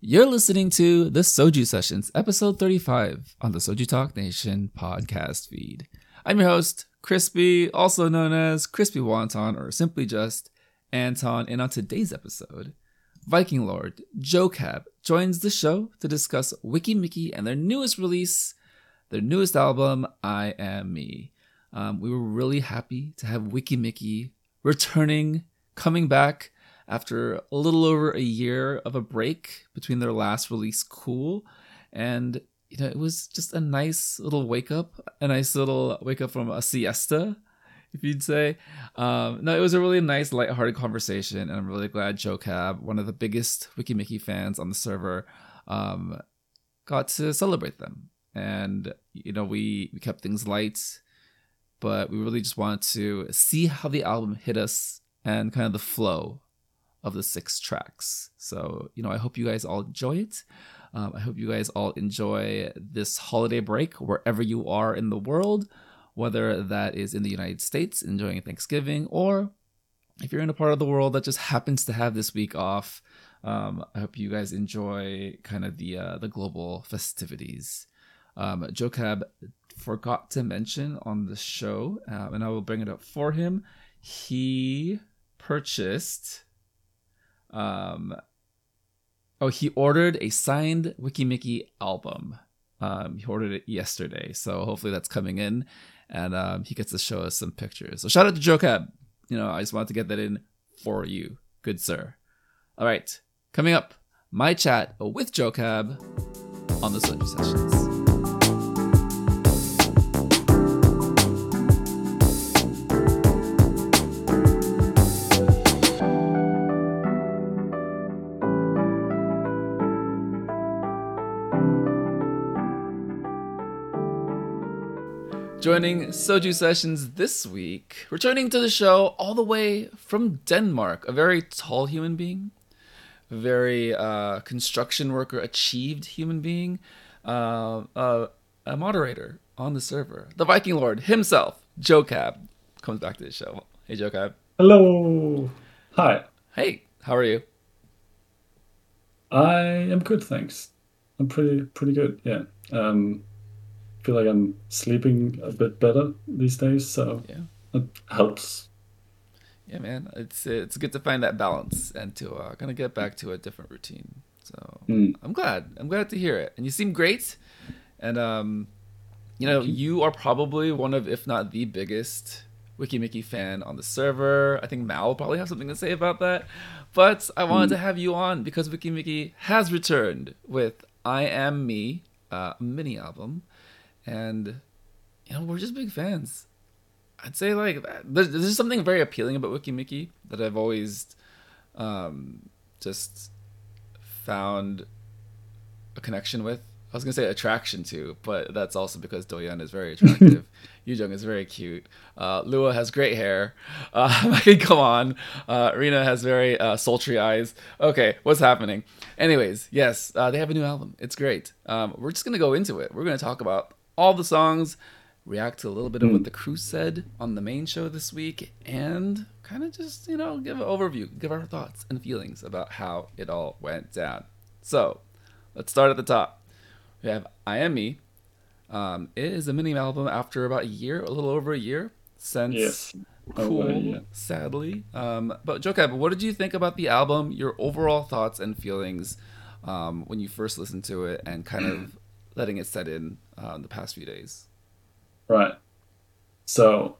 You're listening to the Soju Sessions, episode 35 on the Soju Talk Nation podcast feed. I'm your host, Crispy, also known as Crispy Wonton or simply just Anton. And on today's episode, Viking Lord Joe Cab joins the show to discuss Weki Meki and their newest release, their newest album, I Am Me. Um, we were really happy to have Weki Meki returning, coming back after a little over a year of a break between their last release, Cool. And, you know, it was just a nice little wake up, a nice little wake up from a siesta, if you'd say. Um, no, it was a really nice, lighthearted conversation. And I'm really glad Joe Cab, one of the biggest Weki Meki fans on the server, um, got to celebrate them. And, you know, we, we kept things light but we really just wanted to see how the album hit us and kind of the flow of the six tracks. So, you know, I hope you guys all enjoy it. Um, I hope you guys all enjoy this holiday break wherever you are in the world, whether that is in the United States enjoying Thanksgiving or if you're in a part of the world that just happens to have this week off. Um, I hope you guys enjoy kind of the uh, the global festivities. Um, Cab forgot to mention on the show, um, and I will bring it up for him. He purchased, um, oh, he ordered a signed Weki Meki album. Um, he ordered it yesterday, so hopefully that's coming in, and um, he gets to show us some pictures. So shout out to Joe Cab. You know, I just wanted to get that in for you, good sir. All right, coming up, my chat with Joe Cab on the Soju Sessions. Joining Soju Sessions this week, returning to the show all the way from Denmark, a very tall human being, very uh, construction worker achieved human being, uh, uh, a moderator on the server, the Viking Lord himself, Joe Cab, comes back to the show. Hey, Joe Cab. Hello. Hi. Hey, how are you? I am good, thanks. I'm pretty pretty good. Yeah. Um, feel like I'm sleeping a bit better these days, so Yeah. it helps. Yeah, man, it's it's good to find that balance and to uh, kind of get back to a different routine. So Mm. I'm glad. I'm glad to hear it. And you seem great. And um, you know, you are probably one of, if not the biggest Weki Meki fan on the server. I think Mal will probably have something to say about that. But I wanted to have you on because Weki Meki has returned with I Am Me, uh, mini album. And you know, we're just big fans. I'd say like. There's, there's something very appealing about Weki Meki that I've always um, just found a connection with. I was gonna say attraction to, but that's also because Doyeon is very attractive. Yujung is very cute. Uh, Lua has great hair. Uh, I can come on. Uh, Rina has very uh, sultry eyes. Okay, what's happening? Anyways, yes, uh, they have a new album. It's great. Um, we're just gonna go into it. We're gonna talk about all the songs, react to a little bit of what the crew said on the main show this week, and kind of just you know give an overview, give our thoughts and feelings about how it all went down. So, let's start at the top. We have I Am Me. Um, it is a mini album after about a year, a little over a year since Yes. Cool, Oh, yeah. sadly. Um, but Jokab, what did you think about the album? Your overall thoughts and feelings um, when you first listened to it, and kind of letting it set in uh, the past few days. Right. So,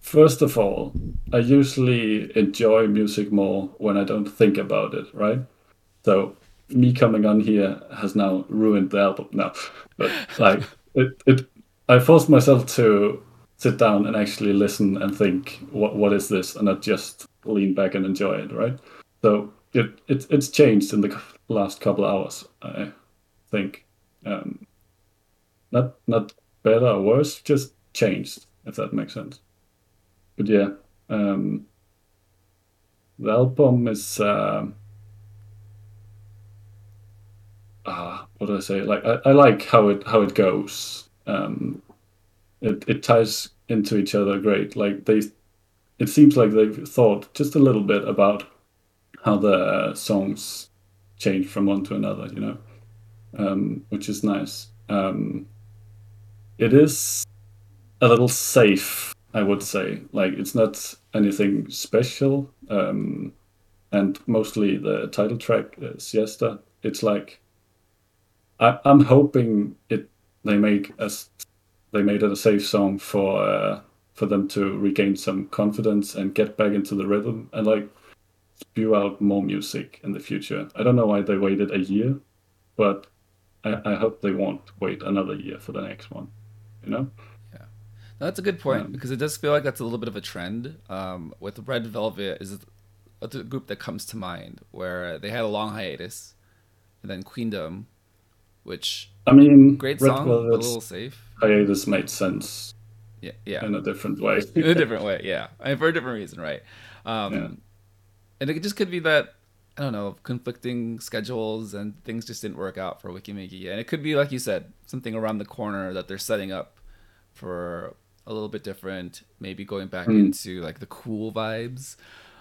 first of all, I usually enjoy music more when I don't think about it, right? So, me coming on here has now ruined the album. No, but like it, it, I forced myself to sit down and actually listen and think, what, what is this, and not just lean back and enjoy it, right? So it, it it's changed in the last couple hours, I think. Um, not not better or worse, just changed, if that makes sense. But yeah, um, the album is. um ah, what do I say? Like I, I like how it how it goes. Um, it it ties into each other great. Like they, it seems like they've thought just a little bit about how the songs change from one to another, you know, um, which is nice. Um, it is a little safe, I would say. Like it's not anything special, um, and mostly the title track, uh, Siesta. It's like I, I'm hoping it they make us they made it a safe song for uh, for them to regain some confidence and get back into the rhythm and like spew out more music in the future. I don't know why they waited a year, but I, I hope they won't wait another year for the next one. You know? Yeah, that's a good point um, because it does feel like that's a little bit of a trend. Um, with Red Velvet is a group that comes to mind where they had a long hiatus, and then Queendom, which I mean, great song, a little safe. Hiatus made sense. Yeah, yeah. In a different way. in a different way, yeah. I mean, for a different reason, right? Um, yeah. And it just could be that I don't know, conflicting schedules and things just didn't work out for Weki Meki. And it could be, like you said, something around the corner that they're setting up for a little bit different, maybe going back mm. into like the cool vibes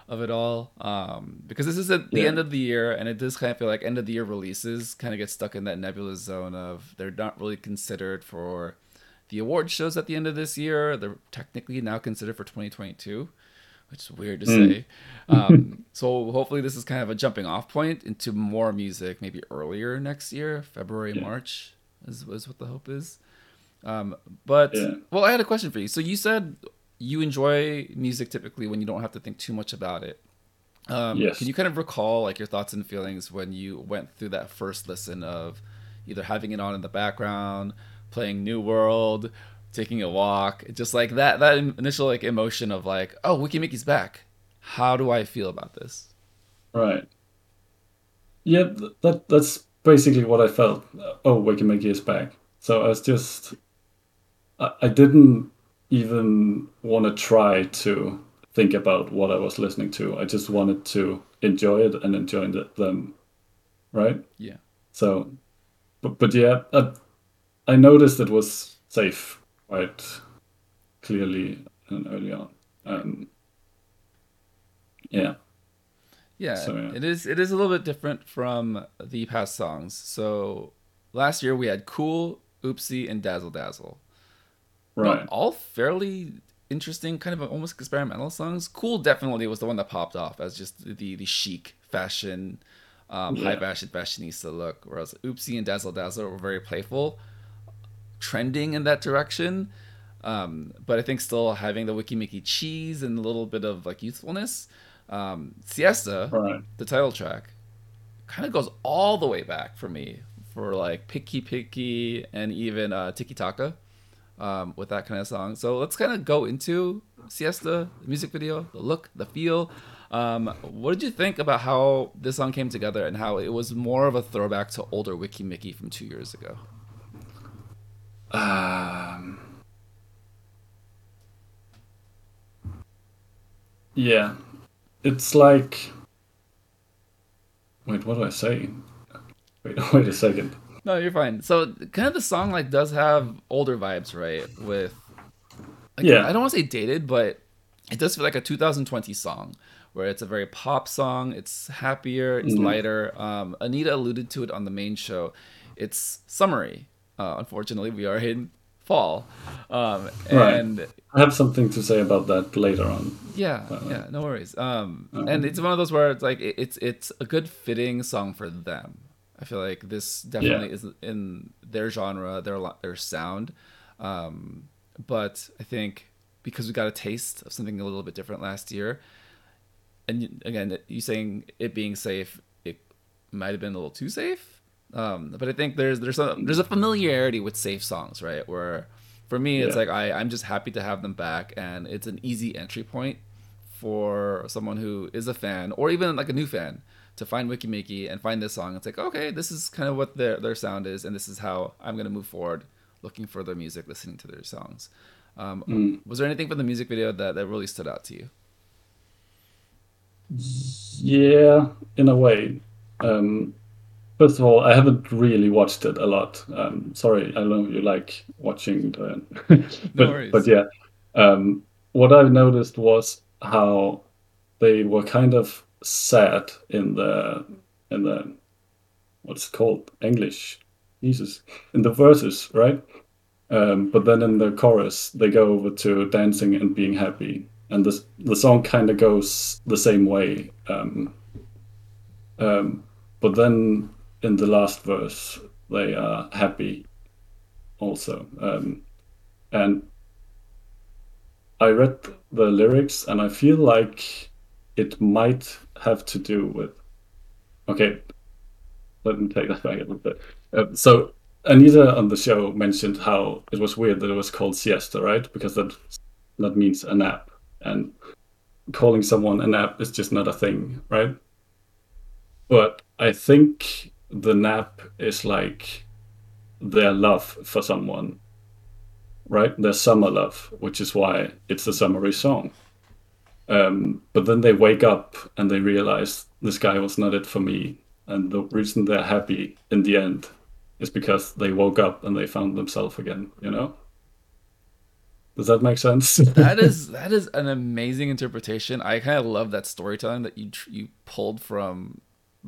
of it all. Um, because this is at the yeah. end of the year, and it does kind of feel like end of the year releases kind of get stuck in that nebulous zone of they're not really considered for the award shows at the end of this year. They're technically now considered for 2022 which is weird to mm. say. Um, so hopefully this is kind of a jumping off point into more music, maybe earlier next year, February, yeah. March is, is what the hope is. Um, but yeah. well, I had a question for you. So you said you enjoy music typically when you don't have to think too much about it. Um, yes. Can you kind of recall like your thoughts and feelings when you went through that first listen of either having it on in the background, playing New World, taking a walk, just like that that initial like emotion of like, oh, Weki Meki's back. How do I feel about this? Right. Yeah, that that's basically what I felt. Uh, oh, Weki Meki is back. So I was just, I, I didn't even want to try to think about what I was listening to. I just wanted to enjoy it and enjoy the, them, right? Yeah. So, but but yeah, I, I noticed it was safe quite clearly and early on. Um, yeah. Yeah, so, yeah, it is. It is a little bit different from the past songs. So last year we had "Cool," "Oopsie," and "Dazzle Dazzle." Right. all fairly interesting, kind of almost experimental songs. "Cool" definitely was the one that popped off as just the the chic fashion, um, yeah. high fashion fashionista look. Whereas "Oopsie" and "Dazzle Dazzle" were very playful trending in that direction. Um, but I think still having the Weki Meki cheese and a little bit of like youthfulness. Um, Siesta, right. the title track, kind of goes all the way back for me for like Picky Picky and even uh, Tiki Taka um, with that kind of song. So let's kind of go into Siesta, the music video, the look, the feel. Um, what did you think about how this song came together and how it was more of a throwback to older Weki Meki from two years ago? Um, yeah, it's like. Wait, what do I say? Wait, wait a second. No, you're fine. So, kind of the song like does have older vibes, right? With like, yeah, I don't want to say dated, but it does feel like a 2020 song where it's a very pop song. It's happier, it's mm-hmm. lighter. Um, Anita alluded to it on the main show. It's summery, uh, unfortunately, we are in fall, um, and right. I have something to say about that later on. Yeah, uh, yeah, no worries. Um, um, and it's one of those where it's like it, it's it's a good fitting song for them. I feel like this definitely yeah. is in their genre, their their sound. Um, but I think because we got a taste of something a little bit different last year, and again, you saying it being safe, it might have been a little too safe um, but I think there's there's a there's a familiarity with safe songs, right? Where for me, it's yeah. like I I'm just happy to have them back, and it's an easy entry point for someone who is a fan or even like a new fan to find Weki Meki and find this song. It's like okay, this is kind of what their their sound is, and this is how I'm gonna move forward, looking for their music, listening to their songs. Um, mm. Was there anything from the music video that that really stood out to you? Yeah, in a way. Um, First of all, I haven't really watched it a lot. Um, sorry, I know you like watching the, but no but yeah, um, what I've noticed was how they were kind of sad in the in the what's it called English, Jesus, in the verses, right? Um, but then in the chorus, they go over to dancing and being happy, and the the song kind of goes the same way. Um, um, but then in the last verse, they are happy, also. Um, and I read the lyrics, and I feel like it might have to do with. Okay, let me take that back a little bit. Uh, so Anita on the show mentioned how it was weird that it was called siesta, right? Because that that means a nap, and calling someone a nap is just not a thing, right? But I think the nap is like their love for someone, right? Their summer love, which is why it's a summery song. Um, but then they wake up and they realize this guy was not it for me. And the reason they're happy in the end is because they woke up and they found themselves again, you know? Does that make sense? that is that is an amazing interpretation. I kind of love that storytelling that you you pulled from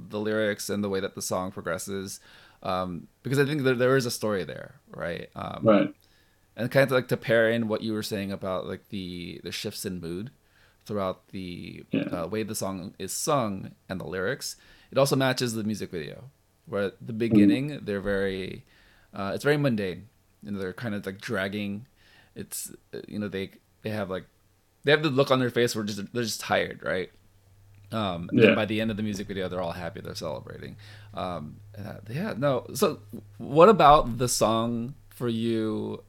the lyrics and the way that the song progresses, um, because I think that there is a story there, right? Um, right. And kind of like to pair in what you were saying about like the the shifts in mood throughout the Yeah. uh, way the song is sung and the lyrics. It also matches the music video, where at the beginning they're very, uh, it's very mundane, and they're kind of like dragging. It's uh, you know they they have like they have the look on their face where just they're just tired, right? Um, and then Yeah. by the end of the music video, they're all happy, they're celebrating. Um, uh, yeah, no. So, what about the song for you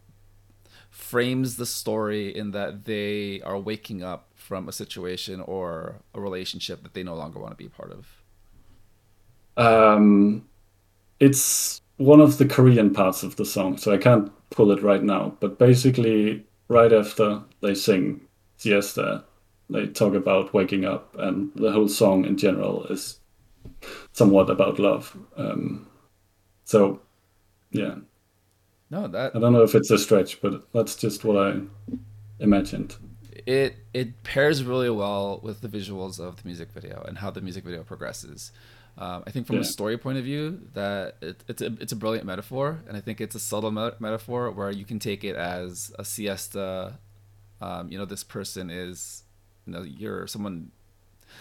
frames the story in that they are waking up from a situation or a relationship that they no longer want to be a part of? Um, it's one of the Korean parts of the song, so I can't pull it right now. But basically, right after they sing Siesta, they talk about waking up, and the whole song in general is somewhat about love. Um, so, yeah, No, that I don't know if it's a stretch, but that's just what I imagined. it it pairs really well with the visuals of the music video and how the music video progresses. Um, I think from a story point of view, that it, it's a it's a brilliant metaphor, and I think it's a subtle me- metaphor where you can take it as a siesta. Um, you know, this person is, you know, you're someone,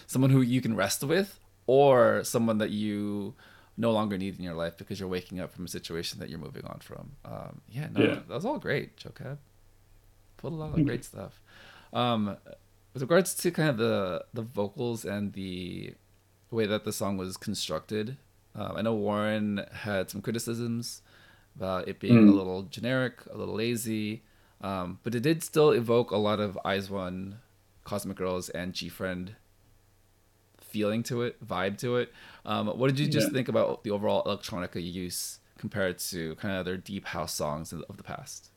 someone who you can rest with, or someone that you no longer need in your life because you're waking up from a situation that you're moving on from. Um, yeah, no, Yeah. that was all great, Joe Cab. Pulled a lot of great stuff. Um, with regards to kind of the the vocals and the way that the song was constructed, um, I know Warren had some criticisms about it being a Mm. little generic, a little lazy, um, but it did still evoke a lot of IZ*ONE, Cosmic Girls, and GFriend feeling to it, vibe to it. Um, what did you just Yeah. think about the overall electronica use compared to kind of their deep house songs of the past?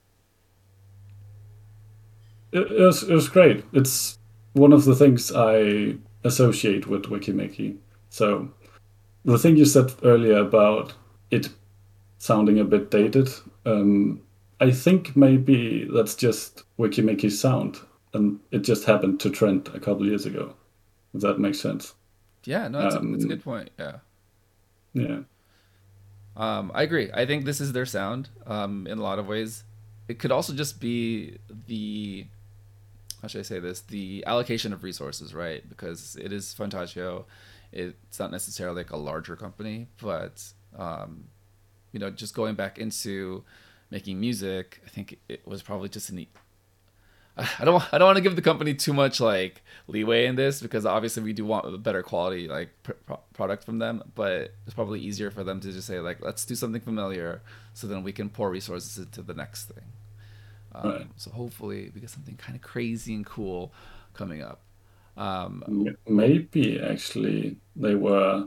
It, it was it was great. It's one of the things I associate with Weki Meki. So the thing you said earlier about it sounding a bit dated, um, I think maybe that's just Weki Meki's sound, and it just happened to trend a couple years ago. If that makes sense. Yeah, no, that's, a, that's a Um, good point. Yeah. Yeah. Um, I agree. I think this is their sound um, in a lot of ways. It could also just be the how should I say this? The allocation of resources, right? Because it is Fantagio. It's not necessarily like a larger company, but um, you know, just going back into making music, I think it was probably just an. I don't. I don't want to give the company too much like leeway in this because obviously we do want a better quality like pr- product from them. But it's probably easier for them to just say like, let's do something familiar, so then we can pour resources into the next thing. Um, Right. So hopefully we get something kind of crazy and cool coming up. Um, Maybe actually they were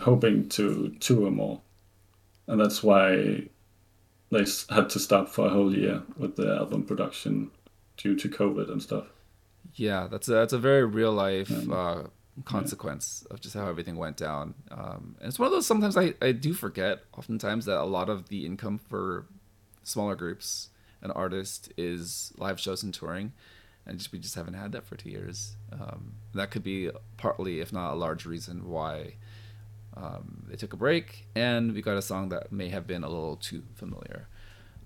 hoping to tour more, and that's why they had to stop for a whole year with the album production due to COVID and stuff. Yeah, that's a, that's a very real life Um, uh, consequence of just how everything went down. Um, and it's one of those sometimes I, I do forget oftentimes that a lot of the income for smaller groups and artists is live shows and touring. And just we just haven't had that for two years. Um, that could be partly, if not a large reason, why Um, they took a break, and we got a song that may have been a little too familiar.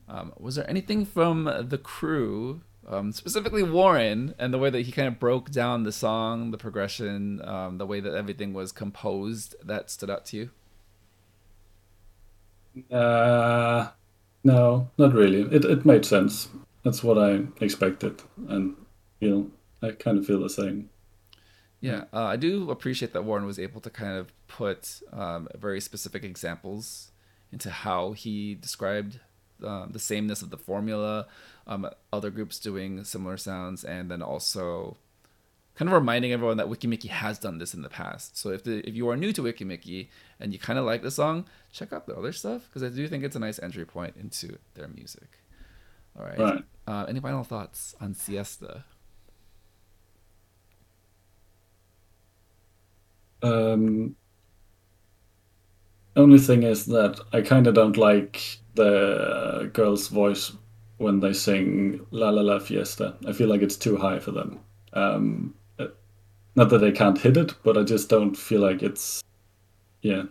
Um, was there anything from the crew, um, specifically Warren, and the way that he kind of broke down the song, the progression, um, the way that everything was composed, that stood out to you? Uh, no, not really. It it made sense. That's what I expected, and you know, I kind of feel the same. Yeah, uh, I do appreciate that Warren was able to kind of put um, very specific examples into how he described um, the sameness of the formula, um, other groups doing similar sounds, and then also kind of reminding everyone that Weki Meki has done this in the past. So if the, if you are new to Weki Meki and you kind of like the song, check out the other stuff because I do think it's a nice entry point into their music. All right. right. Uh, any final thoughts on Siesta? Um, only thing is that I kind of don't like the girl's voice when they sing La La La Fiesta. I feel like it's too high for them. Um, not that they can't hit it, but I just don't feel like it's, yeah,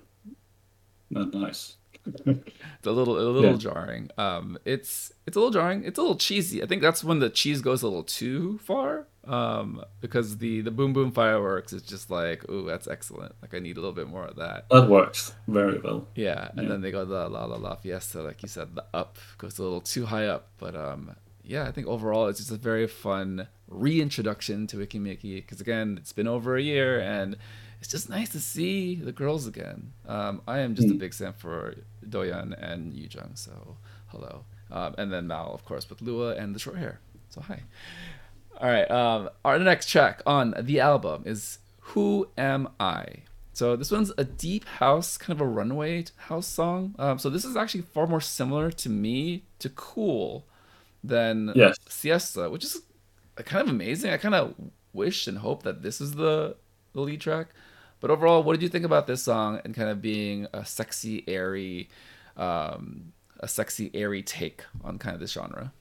not nice. it's a little a little yeah. jarring. Um, it's it's a little jarring. It's a little cheesy. I think that's when the cheese goes a little too far. Um, because the the boom boom fireworks is just like, oh, that's excellent. Like I need a little bit more of that. That works very well. Yeah, and yeah. then they go the la la la fiesta, like you said, the up goes a little too high up. But um, yeah, I think overall it's just a very fun reintroduction to Weki Meki because again, it's been over a year and it's just nice to see the girls again. Um, I am just mm. a big fan for Doyeon and Yujung, so hello. Um, and then Mal, of course, with Lua and the short hair. So hi. All right. Um, our next track on the album is "Who Am I." So this one's a deep house, kind of a runway house song. Um, so this is actually far more similar to me to Cool than yes. Siesta, which is kind of amazing. I kind of wish and hope that this is the the lead track. But overall, what did you think about this song and kind of being a sexy, airy, um, a sexy, airy take on kind of this genre?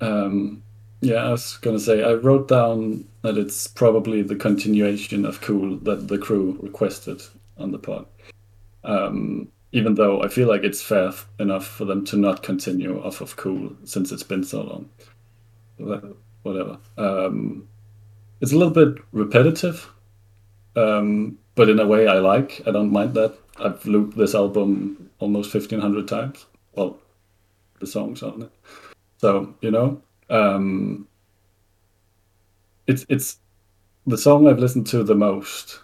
Um, yeah, I was gonna say I wrote down that it's probably the continuation of Cool that the crew requested on the pod. Um, even though I feel like it's fair enough for them to not continue off of Cool since it's been so long. Whatever. Um, it's a little bit repetitive, um, but in a way I like. I don't mind that. I've looped this album almost fifteen hundred times. Well, the songs on it. So you know, um, it's it's the song I've listened to the most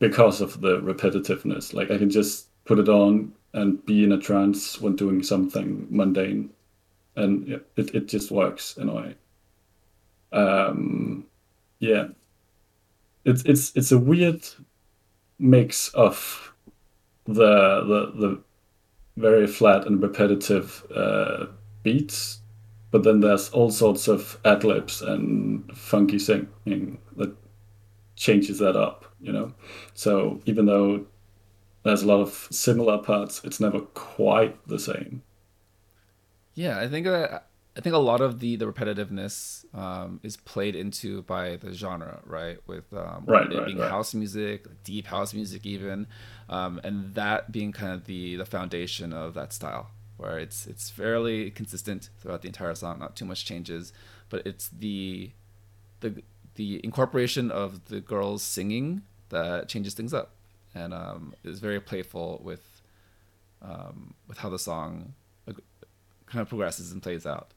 because of the repetitiveness. Like I can just put it on and be in a trance when doing something mundane, and it it just works in a way. Um, yeah, it's it's it's a weird mix of the the the very flat and repetitive uh, beats, but then there's all sorts of ad libs and funky singing that changes that up, you know. So even though there's a lot of similar parts, it's never quite the same. Yeah, I think that I think a lot of the the repetitiveness um, is played into by the genre, right? With um, right, it right, being right. house music, deep house music, even, um, and that being kind of the the foundation of that style, where it's it's fairly consistent throughout the entire song, not too much changes, but it's the the the incorporation of the girls singing that changes things up, and um, is very playful with um, with how the song uh, kind of progresses and plays out.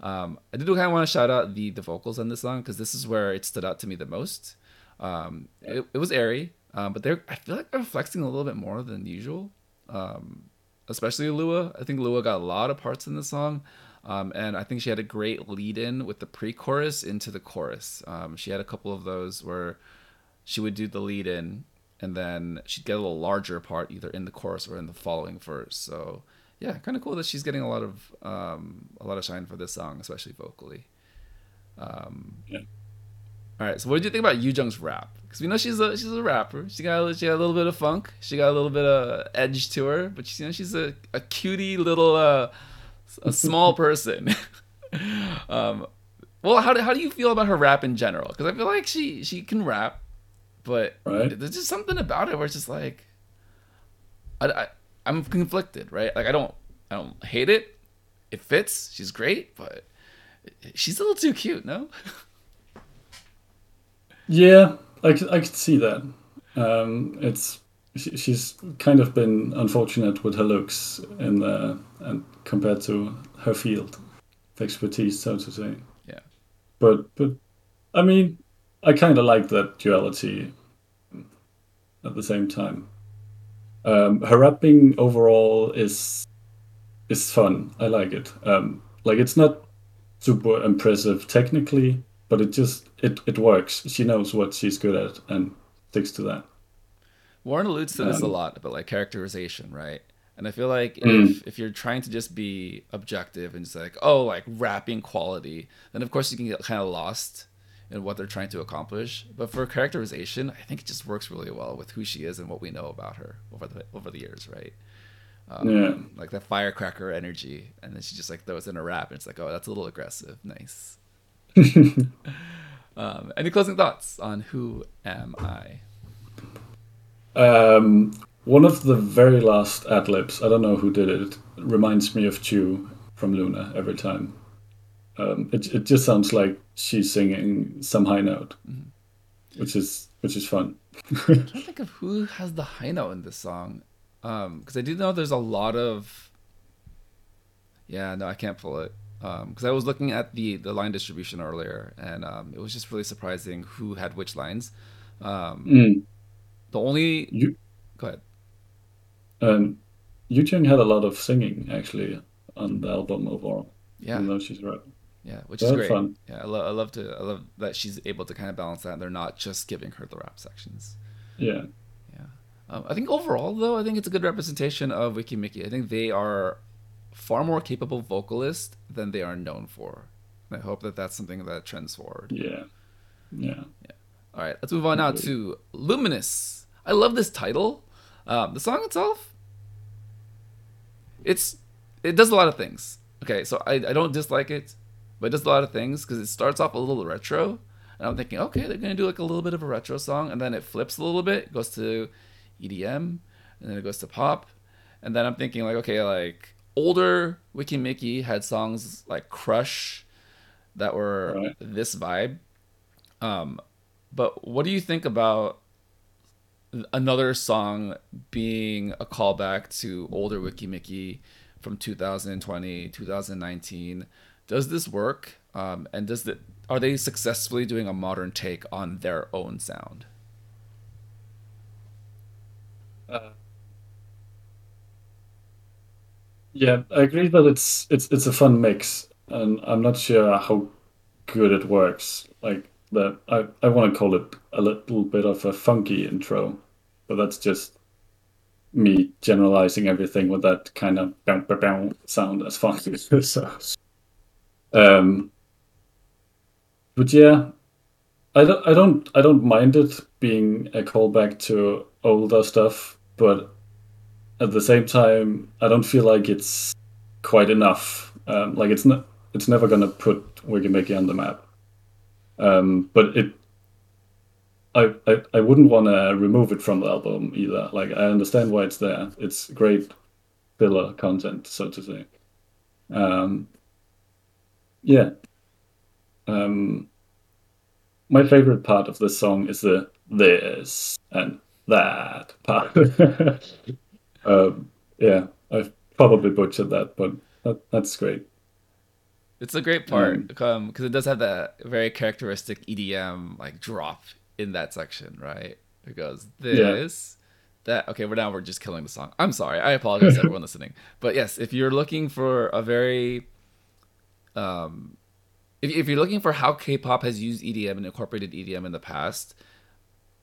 Um, I do kind of want to shout out the the vocals on this song because this is where it stood out to me the most. Um, it, it was airy, um, but they're I feel like they're flexing a little bit more than usual. Um, especially Lua. I think Lua got a lot of parts in the song. Um, and I think she had a great lead in with the pre chorus into the chorus. Um, she had a couple of those where she would do the lead in and then she'd get a little larger part either in the chorus or in the following verse. So yeah, kind of cool that she's getting a lot of um, a lot of shine for this song, especially vocally. Um, yeah. All right, so what did you think about Yujung's rap? Because we know she's a she's a rapper. She got a, she got a little bit of funk. She got a little bit of edge to her, but she, you know she's a, a cutie little uh, a small person. um, well, how do, how do you feel about her rap in general? Because I feel like she she can rap, but Right. there's just something about it where it's just like, I, I I'm conflicted, right? Like I don't I don't hate it. It fits. She's great, but she's a little too cute, no? Yeah, I could, I could see that. Um, it's she, she's kind of been unfortunate with her looks in the and compared to her field of expertise, so to say. Yeah. But but I mean, I kind of like that duality. At the same time, um, her rapping overall is is fun. I like it. Um, like it's not super impressive technically, but it just it it works. She knows what she's good at and sticks to that. Warren alludes to this a Um, lot about like characterization, right? And I feel like Mm. if, if you're trying to just be objective and just like, oh, like rapping quality, then of course you can get kind of lost in what they're trying to accomplish. But for characterization, I think it just works really well with who she is and what we know about her over the over the years, right? Um, Yeah. Like that firecracker energy, and then she just like throws in a rap, and it's like, oh, that's a little aggressive. Nice. um, any closing thoughts on who am I? Um, one of the very last ad libs, I don't know who did it, reminds me of Chuu from LOONA every time. Um, it it just sounds like she's singing some high note, which is which is fun. trying to think of who has the high note in this song. Um, because I do know there's a lot of. Yeah, no, I can't pull it. Um, because I was looking at the the line distribution earlier, and um, it was just really surprising who had which lines. Um, Mm. the only You go ahead. um, Yu Jung had a lot of singing actually on the album overall. Yeah, even though she's right. yeah, which Well, is great. fun. Yeah, I, lo- I love to I love that she's able to kind of balance that. They're not just giving her the rap sections. Yeah, Um, I think overall, though, I think it's a good representation of Weki Meki. I think they are far more capable vocalist than they are known for. And I hope that that's something that trends forward. yeah, yeah. All right, let's move on now to Luminous. I love this title. Um, the song itself, it's it does a lot of things. Okay, so I, I don't dislike it, but it does a lot of things because it starts off a little retro, and I'm thinking, okay, they're gonna do like a little bit of a retro song, and then it flips a little bit, goes to EDM, and then it goes to pop, and then I'm thinking like, okay, like older Weki Meki had songs like Crush that were Right. this vibe. Um, but what do you think about another song being a callback to older Weki Meki from 2020, 2019? Does this work? Um, and does the are they successfully doing a modern take on their own sound? Yeah, I agree that it's it's it's a fun mix, and I'm not sure how good it works. Like that, I I want to call it a little bit of a funky intro, but that's just me generalizing everything with that kind of bow, bow, bow sound as funky. so, um, but yeah, I don't I don't I don't mind it being a callback to older stuff, but at the same time, I don't feel like it's quite enough. Um, like it's not, it's never gonna put Weki Meki on the map. Um, but it, I, I, I wouldn't want to remove it from the album either. Like I understand why it's there. It's great filler content, so to say. Um, yeah. Um, my favorite part of this song is the this and that part. Um, yeah, I've probably butchered that, but that, that's great. It's a great part because it does have that very characteristic EDM like drop in that section, right? It goes this, that. Okay, well now we're just killing the song. I'm sorry. I apologize to everyone listening. But yes, if you're looking for a very, um, if, if you're looking for how K-pop has used EDM and incorporated EDM in the past,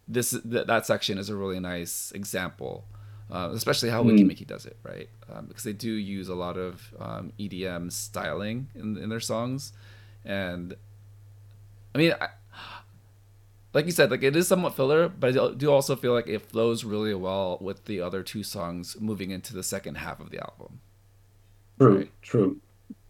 this th- that section is a really nice example. Uh, especially how Weki Meki does it, right? Um, because they do use a lot of um, EDM styling in, in their songs, and I mean, I, like you said, like it is somewhat filler, but I do also feel like it flows really well with the other two songs moving into the second half of the album. True, Right. true,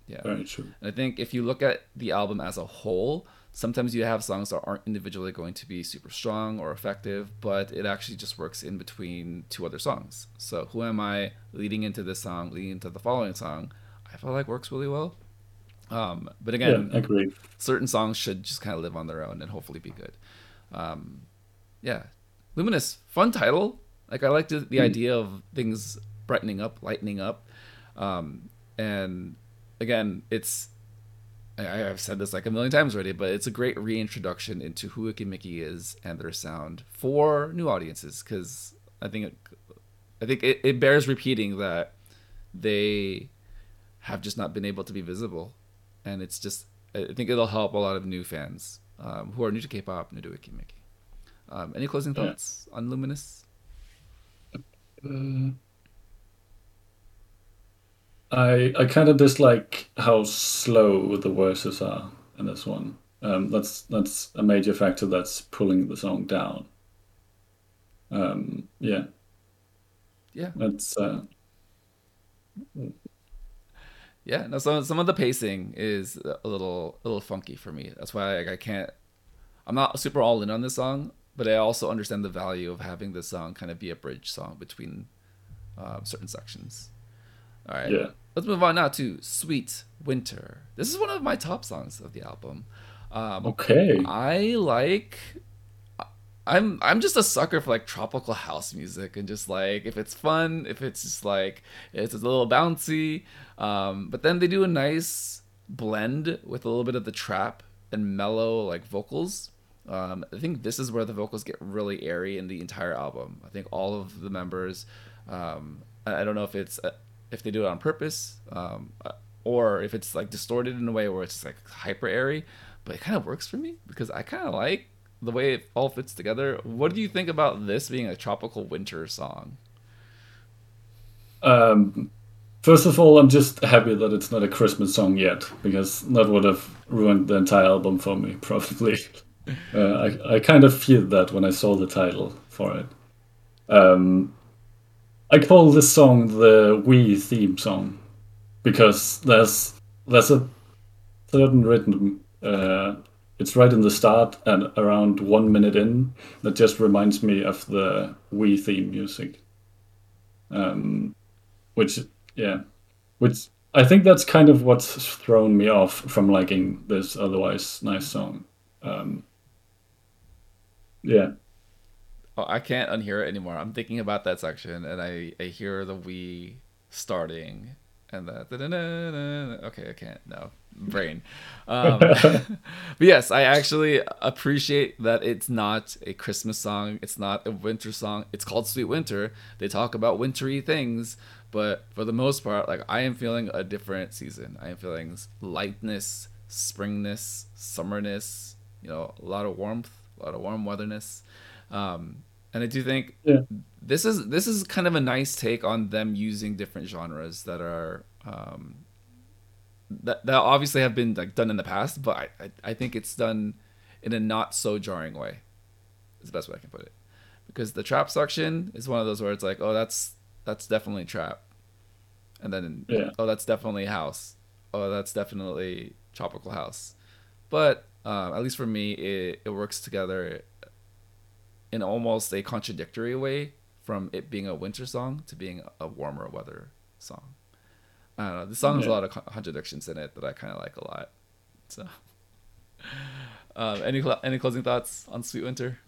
Yeah, very true. and I think if you look at the album as a whole, sometimes you have songs that aren't individually going to be super strong or effective, but it actually just works in between two other songs. So Who Am I leading into this song, leading into the following song, I feel like works really well. Um, but again, yeah, agree. certain songs should just kind of live on their own and hopefully be good. Um, yeah, Luminous, fun title. Like I like the, the mm. idea of things brightening up, lightening up, um, and again, it's I, have said this like a million times already, but it's a great reintroduction into who Weki Meki is and their sound for new audiences. Because I think it, I think it, it bears repeating that they have just not been able to be visible, and it's just I think it'll help a lot of new fans um, who are new to K-pop, new to Weki Meki. Um, any closing thoughts yeah. on Luminous? Uh, I I kind of dislike how slow the verses are in this one. Um, that's that's a major factor that's pulling the song down. Um, yeah. Yeah. That's. Uh, yeah. No. Some some of the pacing is a little a little funky for me. That's why I, I can't. I'm not super all in on this song, but I also understand the value of having this song kind of be a bridge song between uh, certain sections. All right. Yeah. Let's move on now to Sweet Winter. This is one of my top songs of the album. Um, okay. I like. I'm I'm just a sucker for like tropical house music and just like if it's fun, if it's just like it's a little bouncy, um, but then they do a nice blend with a little bit of the trap and mellow like vocals. Um, I think this is where the vocals get really airy in the entire album. I think all of the members, um, I don't know if it's if they do it on purpose, um, uh, or if it's like distorted in a way where it's like hyper airy. But it kind of works for me because I kind of like the way it all fits together. What do you think about this being a tropical winter song? Um, first of all, I'm just happy that it's not a Christmas song yet because that would have ruined the entire album for me, probably. uh, I, I kind of feel that when I saw the title for it. Um, I call this song the Wii theme song because there's there's a certain rhythm. Uh, it's right in the start and around one minute in that just reminds me of the Wii theme music. Um, which yeah, which I think that's kind of what's thrown me off from liking this otherwise nice song. Um, yeah. Oh, I can't unhear it anymore. I'm thinking about that section, and I I hear the Wii starting, and that okay, I can't no brain. Um, but yes, I actually appreciate that it's not a Christmas song. It's not a winter song. It's called Sweet Winter. They talk about wintry things, but for the most part, like I am feeling a different season. I am feeling lightness, springness, summerness. You know, a lot of warmth, a lot of warm weatherness. Um, and I do think yeah. this is this is kind of a nice take on them using different genres that are um, that that obviously have been like done in the past, but I, I, I think it's done in a not so jarring way. Is the best way I can put it, because the trap section is one of those where it's like, oh, that's that's definitely trap, and then yeah. oh, that's definitely house, oh, that's definitely tropical house, but uh, at least for me, it, it works together in almost a contradictory way from it being a winter song to being a warmer weather song. I don't know. The song has a lot of contradictions in it that I kind of like a lot. So, um, any any closing thoughts on Sweet Winter?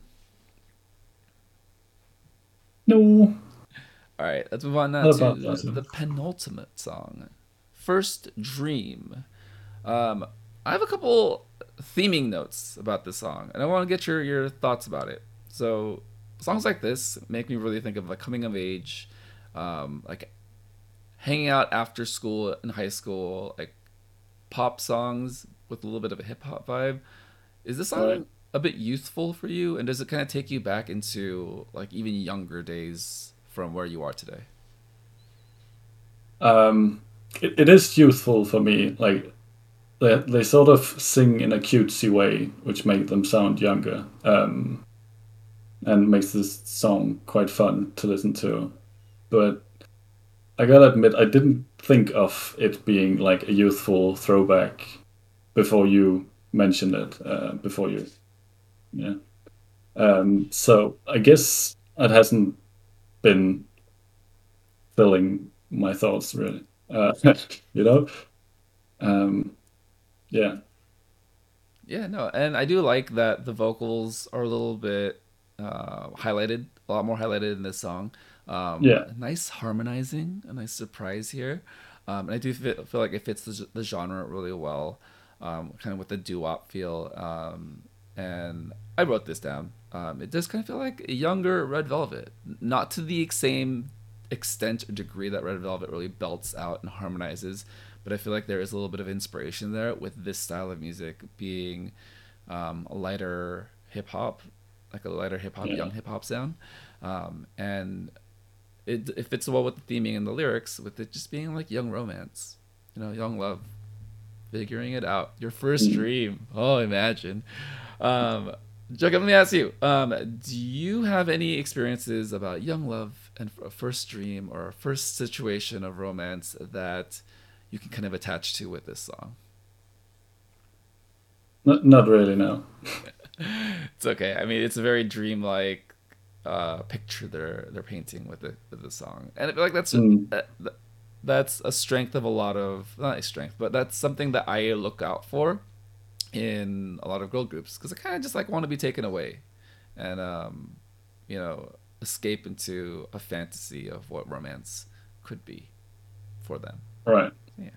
No. All right, let's move on now to the, the penultimate song, "First Dream." Um, I have a couple theming notes about this song, and I want to get your your thoughts about it. So songs like this make me really think of like coming of age, um, like hanging out after school in high school, like pop songs with a little bit of a hip hop vibe. Is this song right. a bit youthful for you, and does it kind of take you back into like even younger days from where you are today? Um, it, it is youthful for me. Like they they sort of sing in a cutesy way, which make them sound younger. Um, and makes this song quite fun to listen to. But I gotta admit, I didn't think of it being like a youthful throwback before you mentioned it uh, before you. Yeah. Um, so I guess it hasn't been filling my thoughts really. Uh, you know. Um, yeah. Yeah, no, and I do like that the vocals are a little bit uh, highlighted, a lot more highlighted in this song. Um, Yeah. nice harmonizing, a nice surprise here, um, and I do feel, feel like it fits the, the genre really well, um, kind of with the doo-wop feel. Um, and I wrote this down. Um, it does kind of feel like a younger Red Velvet, not to the same extent or degree that Red Velvet really belts out and harmonizes, but I feel like there is a little bit of inspiration there with this style of music being um, a lighter hip hop, like a lighter hip hop, Yeah. young hip hop sound, um, and it, it fits well with the theming and the lyrics, with it just being like young romance, you know, young love, figuring it out, your first Mm. dream. Oh, imagine. Um, Jacob, let me ask you: um, Do you have any experiences about young love and a first dream or a first situation of romance that you can kind of attach to with this song? Not, not really. No. It's okay. I mean, it's a very dreamlike uh, picture they're they're painting with the with the song, and I feel like that's Mm. that, that- that's a strength of a lot of not a strength, but that's something that I look out for in a lot of girl groups because I kind of just like want to be taken away, and um, you know, escape into a fantasy of what romance could be for them. Right. Yeah.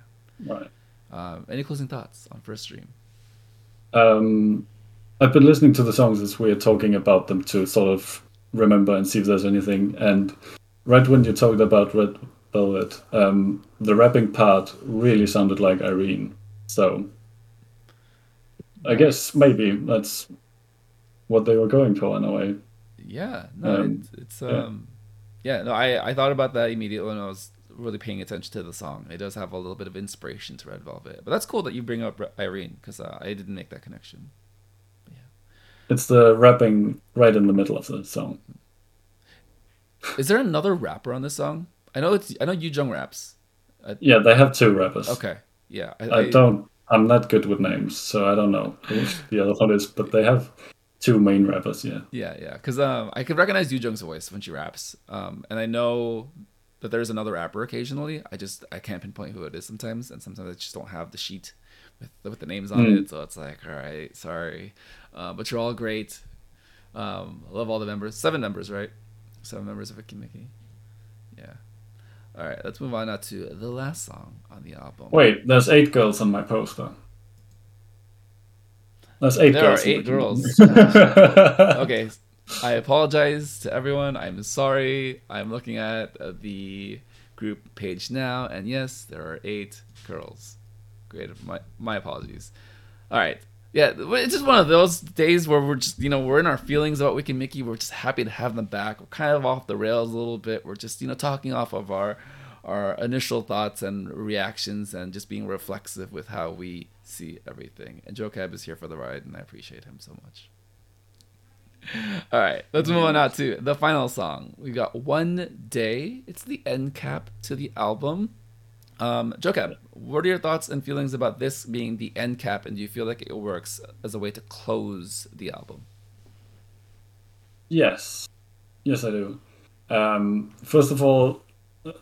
Right. Um, any closing thoughts on First Dream? Um, I've been listening to the songs as we are talking about them to sort of remember and see if there's anything. And right when you talked about Red Velvet, um, the rapping part really sounded like Irene. So I guess maybe that's what they were going for in a way. Yeah, no, Um, it's, it's yeah. um, yeah, no, I I thought about that immediately when I was really paying attention to the song. It does have a little bit of inspiration to Red Velvet, but that's cool that you bring up Irene because uh, I didn't make that connection. It's the rapping right in the middle of the song. Is there another rapper on this song? I know it's I know Yu Jung raps. Yeah, they have two rappers. Okay, yeah, I don't. I'm not good with names, so I don't know who the other one is. But they have two main rappers. Yeah. Yeah, yeah, because um, I can recognize Yu Jung's voice when she raps, um, and I know that there's another rapper occasionally. I just I can't pinpoint who it is sometimes, and sometimes I just don't have the sheet with with the names on Mm. it, so it's like, all right, sorry, uh, but you're all great. Um, I love all the members, seven members, right? Seven members of Mickey. Yeah. All right, let's move on now to the last song on the album. Wait, there's eight girls on my poster. There's eight There are girls. in eight girls. okay i apologize to everyone i'm sorry i'm looking at uh, the group page now and yes there are eight girls great my, my apologies all right yeah it's just one of those days where we're just you know we're in our feelings about Weki Meki we're just happy to have them back we're kind of off the rails a little bit we're just you know talking off of our our initial thoughts and reactions and just being reflexive with how we see everything and joe cab is here for the ride and i appreciate him so much all right, let's move on now to the final song. We got One Day. It's the end cap to the album. Um, Jokab, what are your thoughts and feelings about this being the end cap, and do you feel like it works as a way to close the album? Yes, yes, I do. Um, first of all,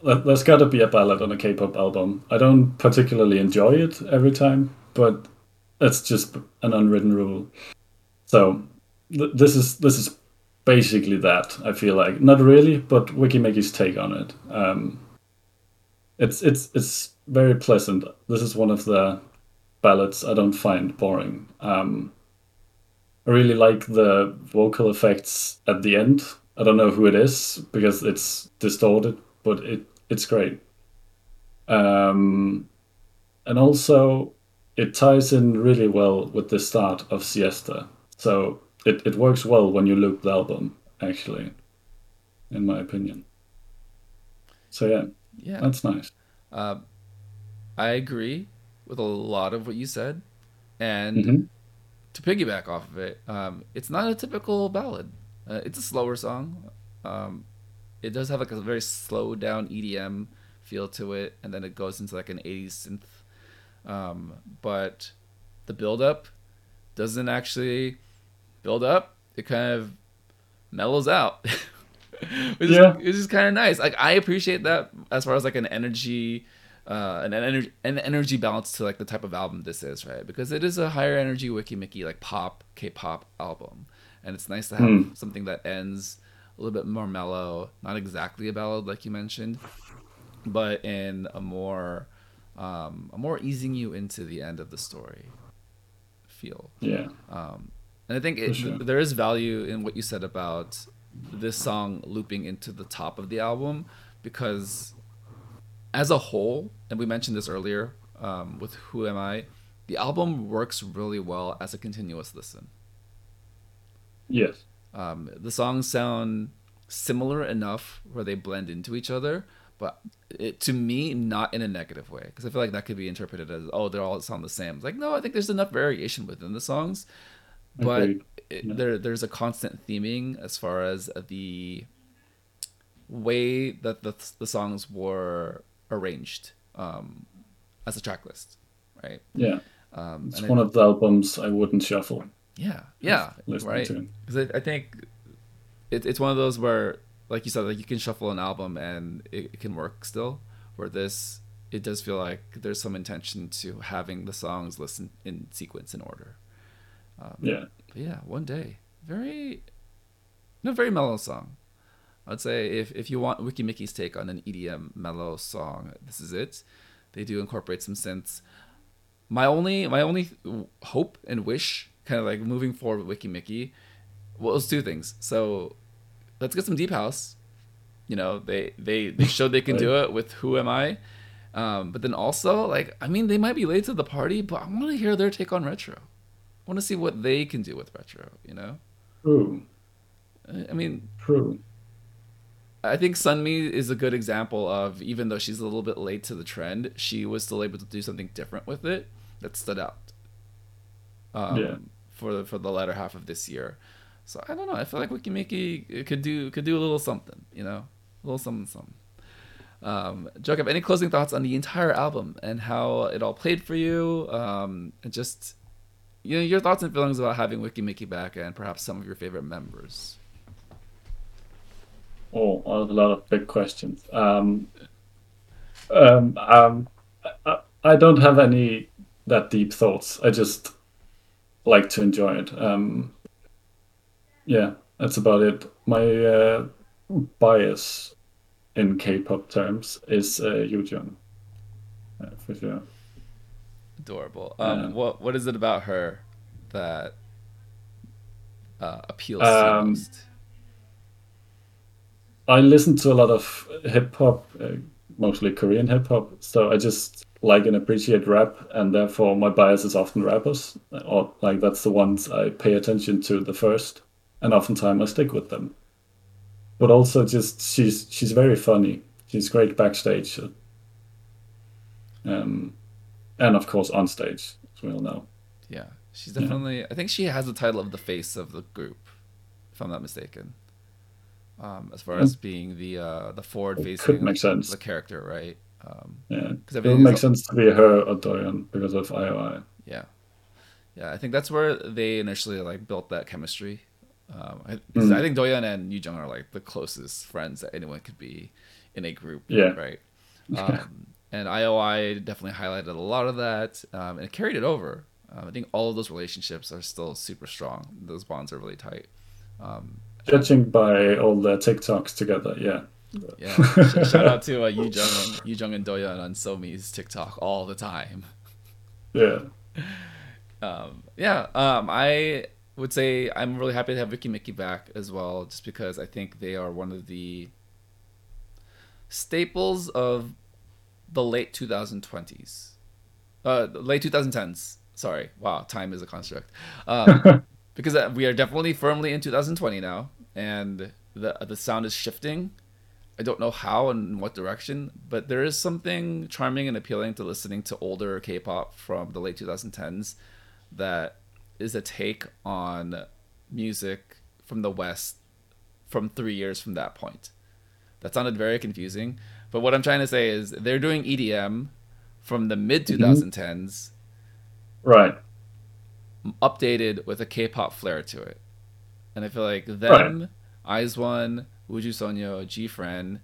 there- there's got to be a ballad on a K-pop album. I don't particularly enjoy it every time, but it's just an unwritten rule. So th- this is this is basically that. I feel like not really, but Weki Meki's take on it. Um, it's it's it's very pleasant. This is one of the ballads I don't find boring. Um, I really like the vocal effects at the end. I don't know who it is because it's distorted, but it it's great. Um, and also, it ties in really well with the start of Siesta. So it, it works well when you loop the album, actually, in my opinion. So yeah, Yeah, that's nice. uh, I agree with a lot of what you said, and Mhm. to piggyback off of it, um, it's not a typical ballad. Uh, it's a slower song. Um, it does have like a very slow down EDM feel to it, and then it goes into like an 80s synth. Um, but the build up doesn't actually build up. It kind of mellows out. which Yeah. is, is kind of nice. Like I appreciate that as far as like an energy, uh, an energy, an energy balance to like the type of album this is, right? Because it is a higher energy Weki Meki like pop K-pop album, and it's nice to have Hmm. something that ends a little bit more mellow, not exactly a ballad like you mentioned, but in a more, um, a more easing you into the end of the story feel. Yeah. And I think it, sure. there is value in what you said about this song looping into the top of the album because, as a whole, and we mentioned this earlier um, with Who Am I, the album works really well as a continuous listen. Yes. Um, the songs sound similar enough where they blend into each other, but it, to me, not in a negative way. Because I feel like that could be interpreted as, oh, they all sound the same. It's like, no, I think there's enough variation within the songs, but it, Yeah. there there's a constant theming as far as the way that the, the songs were arranged um, as a track list, right? Yeah. Um, It's one I- of the albums I wouldn't shuffle. yeah, yeah, right. Because I, I think it, it's one of those where, like you said, like you can shuffle an album and it, it can work still. Where this, it does feel like there's some intention to having the songs listen in sequence in order. Um, Yeah. But yeah, one day, very, no, very mellow song. I'd say if if you want Weki Meki's take on an EDM mellow song, this is it. They do incorporate some synths. My only my only hope and wish, kind of like moving forward with Weki Meki, well, it's two things. So let's get some deep house. You know, they they they showed they can do it with Who Am I. Um, but then also, like, I mean, they might be late to the party, but I want to hear their take on retro. Want to see what they can do with retro. You know, True. I mean, True. I think Sunmi is a good example of even though she's a little bit late to the trend, she was still able to do something different with it that stood out. Um, Yeah. For the, for the latter half of this year, so I don't know. I feel like Weki Meki could do could do a little something, you know, a little something something. Um, Jacob, any closing thoughts on the entire album and how it all played for you? Um, and just you know your thoughts and feelings about having Weki Meki back and perhaps some of your favorite members. Oh, a lot of big questions. Um, um, um, I, I don't have any that deep thoughts. I just like to enjoy it. Um, yeah, that's about it. My uh, bias in K-pop terms is uh, Yoo Jung, uh, for sure. Adorable. Um, what what is it about her that uh, appeals to you Um, most? I listen to a lot of hip hop, uh, mostly Korean hip hop. So I just like and appreciate rap, and therefore my bias is often rappers, or like that's the ones I pay attention to the first, and oftentimes I stick with them. But also, just she's she's very funny. She's great backstage, um, and of course on stage, as we all know. Yeah, she's definitely. I think she has the title of the face of the group, if I'm not mistaken. Um, as far as being the uh, the forward Could facing make sense. the character, right? Um, Yeah, 'Cause it would make sense to be her or Doyeon because of IOI. yeah, yeah. I think that's where they initially like built that chemistry. Um, I, Mm. I think Doyeon and Jung are like the closest friends that anyone could be in a group. Yeah. Right. Um, and IOI definitely highlighted a lot of that um, and it carried it over. Um, I think all of those relationships are still super strong. Those bonds are really tight. Um, Judging by all the TikToks together, yeah. yeah. Shout out to uh, Yoo Jung, Yoo Jung and Doyeon on Somi's TikTok all the time. Yeah. um, yeah, um, I would say I'm really happy to have Weki Meki back as well, just because I think they are one of the staples of the late 2020s, uh, late 2010s. Sorry, wow, time is a construct. Um, because uh, we are definitely firmly in 2020 now, and the the sound is shifting. I don't know how and in what direction, but there is something charming and appealing to listening to older K-pop from the late 2010s that is a take on music from the West from three years from that point. That sounded very confusing, but what I'm trying to say is they're doing EDM from the mid mm-hmm. 2010s Right. updated with a K-pop flair to it, and I feel like them, right. IZ*ONE, Wuju Sonyo, GFriend,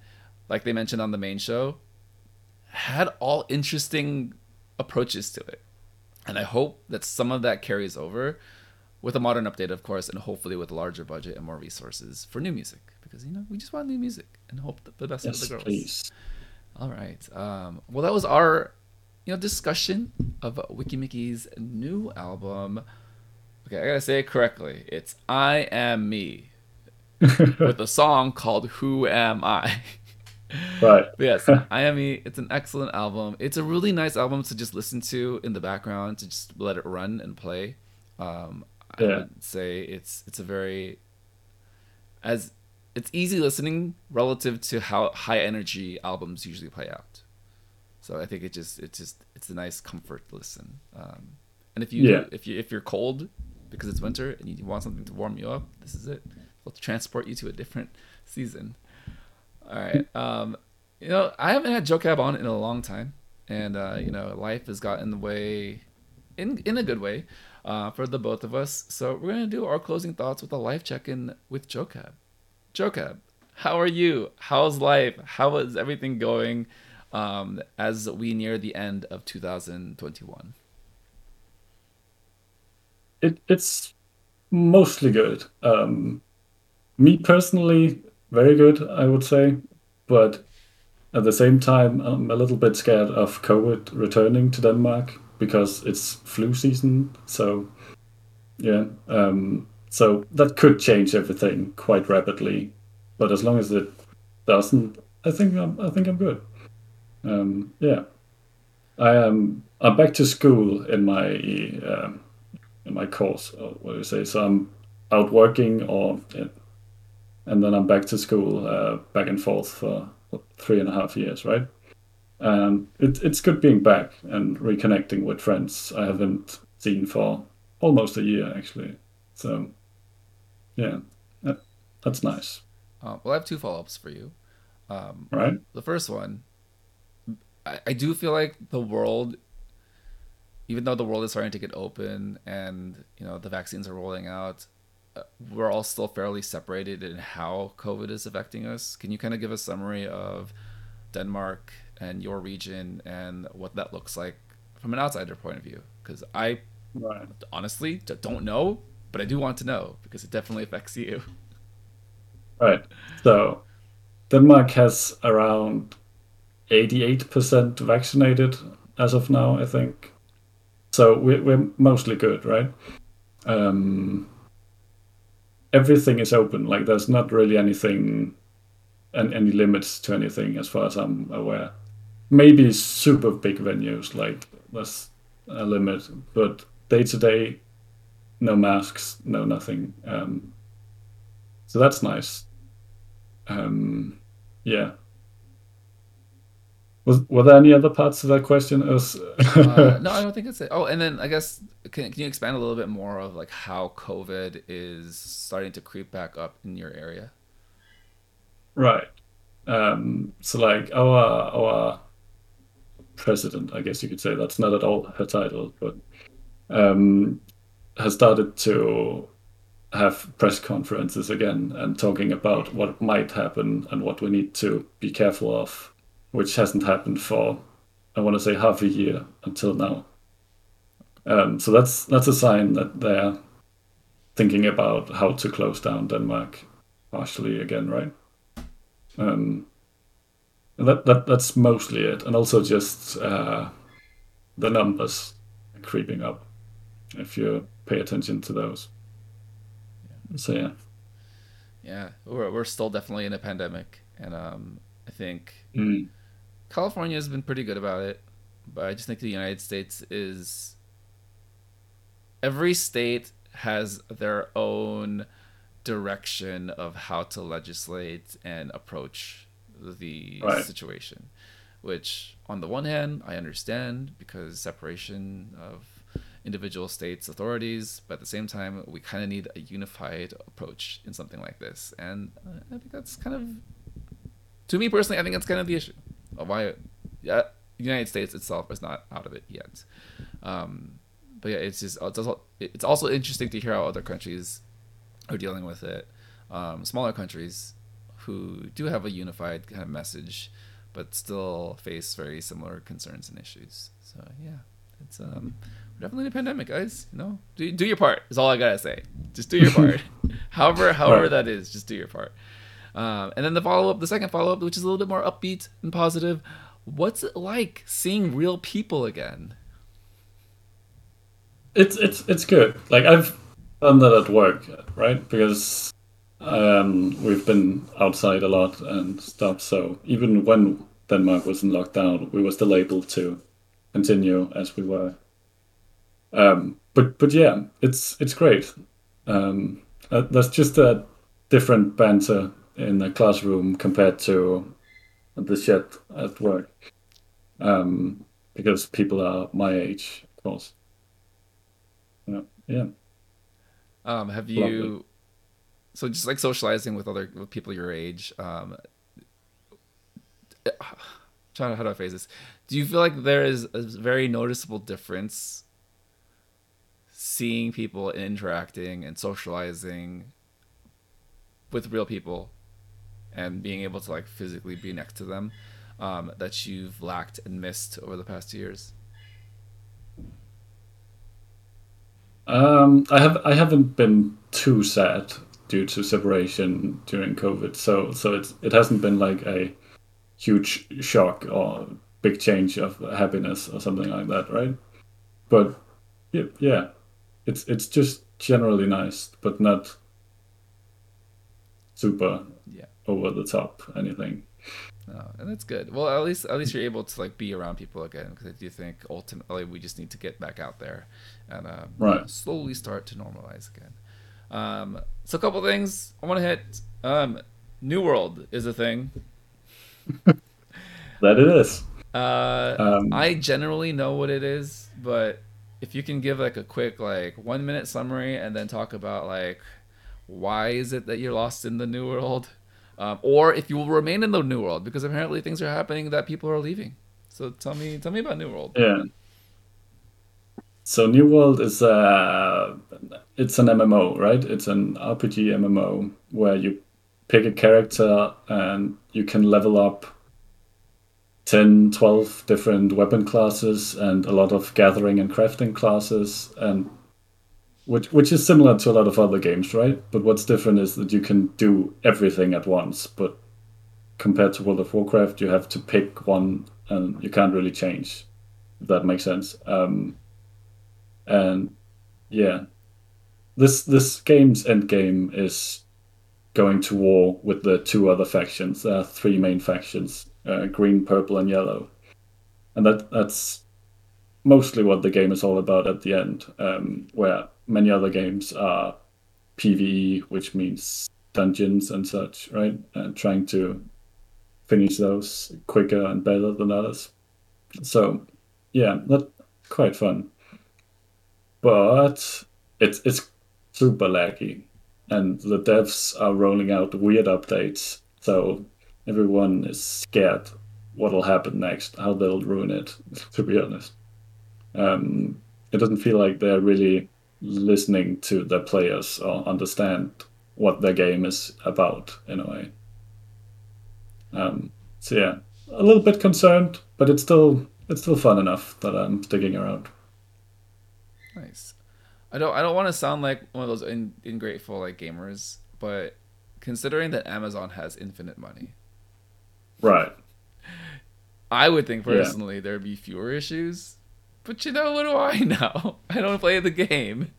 like they mentioned on the main show, had all interesting approaches to it, and I hope that some of that carries over with a modern update, of course, and hopefully with a larger budget and more resources for new music because you know we just want new music and hope the best yes, of the girls. Please. All right. Um, well, that was our you know discussion of Weki Meki's new album. Okay, I gotta say it correctly. It's "I Am Me" with a song called "Who Am I." Right. yes, I Am Me. It's an excellent album. It's a really nice album to just listen to in the background to just let it run and play. Um, I yeah. would say it's it's a very as it's easy listening relative to how high energy albums usually play out. So I think it just it just it's a nice comfort listen. Um, and if you yeah. if you if you're cold because it's winter and you want something to warm you up, this is it. It'll transport you to a different season. All right. Um, you know, I haven't had Joe Cab on in a long time, and uh, you know, life has got in the way, in in a good way, uh, for the both of us. So we're gonna do our closing thoughts with a life check-in with Joe Cab. Jokab, how are you? How's life? How is everything going um, as we near the end of 2021? It, it's mostly good. Um, me personally, very good, I would say. But at the same time, I'm a little bit scared of COVID returning to Denmark because it's flu season. So, yeah. Um, so that could change everything quite rapidly. But as long as it doesn't, I think I'm, I think I'm good. Um, yeah, I am. I'm back to school in my um, in my course. What do you say? So I'm out working, or and then I'm back to school, uh, back and forth for three and a half years, right? And it, it's good being back and reconnecting with friends I haven't seen for almost a year, actually. So yeah, that, that's nice. Uh, well, I have two follow ups for you. Um, right. The first one, I, I do feel like the world, even though the world is starting to get open and you know the vaccines are rolling out, uh, we're all still fairly separated in how COVID is affecting us. Can you kind of give a summary of Denmark and your region and what that looks like from an outsider point of view? Because I right. honestly don't know but I do want to know because it definitely affects you. Right. So Denmark has around 88% vaccinated as of now, I think. So we're, we're mostly good, right? Um, everything is open. Like there's not really anything, and any limits to anything as far as I'm aware. Maybe super big venues, like there's a limit, but day to day, no masks, no nothing. Um, so that's nice. Um, yeah. Was were there any other parts of that question? Was... uh, no, I don't think it's it. Oh, and then I guess can can you expand a little bit more of like how COVID is starting to creep back up in your area? Right. Um, so like our our president, I guess you could say that's not at all her title, but um, has started to have press conferences again and talking about what might happen and what we need to be careful of, which hasn't happened for I want to say half a year until now. Um, so that's that's a sign that they're thinking about how to close down Denmark partially again, right? Um, that that that's mostly it, and also just uh, the numbers creeping up. If you pay attention to those. Yeah. So yeah. Yeah, we're we're still definitely in a pandemic, and um, I think mm. California has been pretty good about it, but I just think the United States is. Every state has their own direction of how to legislate and approach the right. situation, which on the one hand I understand because separation of individual states' authorities, but at the same time, we kind of need a unified approach in something like this. And I think that's kind of, to me personally, I think that's kind of the issue of why yeah, the United States itself is not out of it yet. Um, but yeah, it's just it's also, it's also interesting to hear how other countries are dealing with it. Um, smaller countries who do have a unified kind of message, but still face very similar concerns and issues. So yeah, it's um definitely in a pandemic, guys. You know, do do your part. Is all I gotta say. Just do your part. however, however right. that is, just do your part. Um, and then the follow up, the second follow up, which is a little bit more upbeat and positive. What's it like seeing real people again? It's it's it's good. Like I've done that at work, right? Because um, we've been outside a lot and stuff. So even when Denmark was in lockdown, we were still able to continue as we were. Um, but but yeah, it's it's great. Um, uh, that's just a different banter in the classroom compared to the shit at work. Um, because people are my age, of course. Yeah. yeah. Um, have you? Lovely. So just like socializing with other with people your age. Um, trying to how do I phrase this? Do you feel like there is a very noticeable difference seeing people interacting and socializing with real people and being able to like physically be next to them um, that you've lacked and missed over the past years? Um, I have I haven't been too sad due to separation during COVID, so so it's it hasn't been like a huge shock or big change of happiness or something like that, right? But yeah, yeah it's it's just generally nice, but not super yeah over the top anything. No, and that's good. Well, at least at least you're able to like be around people again because I do think ultimately we just need to get back out there and uh, right. slowly start to normalize again. Um, so a couple things I want to hit. Um, New World is a thing. that it is. Uh, um, I generally know what it is, but if you can give like a quick like one minute summary and then talk about like why is it that you're lost in the new world um, or if you will remain in the new world because apparently things are happening that people are leaving so tell me tell me about new world yeah so new world is a it's an mmo right it's an rpg mmo where you pick a character and you can level up 10, 12 different weapon classes and a lot of gathering and crafting classes and which which is similar to a lot of other games, right? But what's different is that you can do everything at once. But compared to World of Warcraft, you have to pick one and you can't really change. If that makes sense. Um, and yeah, this this game's end game is going to war with the two other factions. There are three main factions: uh, green, purple, and yellow. And that that's mostly what the game is all about at the end. Um, where many other games are PVE, which means dungeons and such, right? And trying to finish those quicker and better than others. So, yeah, that's quite fun. But it's it's super laggy, and the devs are rolling out weird updates. So everyone is scared what'll happen next, how they'll ruin it. To be honest, um, it doesn't feel like they're really listening to their players or understand what their game is about in a way. Um, so yeah, a little bit concerned, but it's still it's still fun enough that I'm sticking around. Nice. I don't I don't want to sound like one of those in, ingrateful like gamers, but considering that Amazon has infinite money, right? I would think personally yeah. there'd be fewer issues. But you know, what do I know? I don't play the game.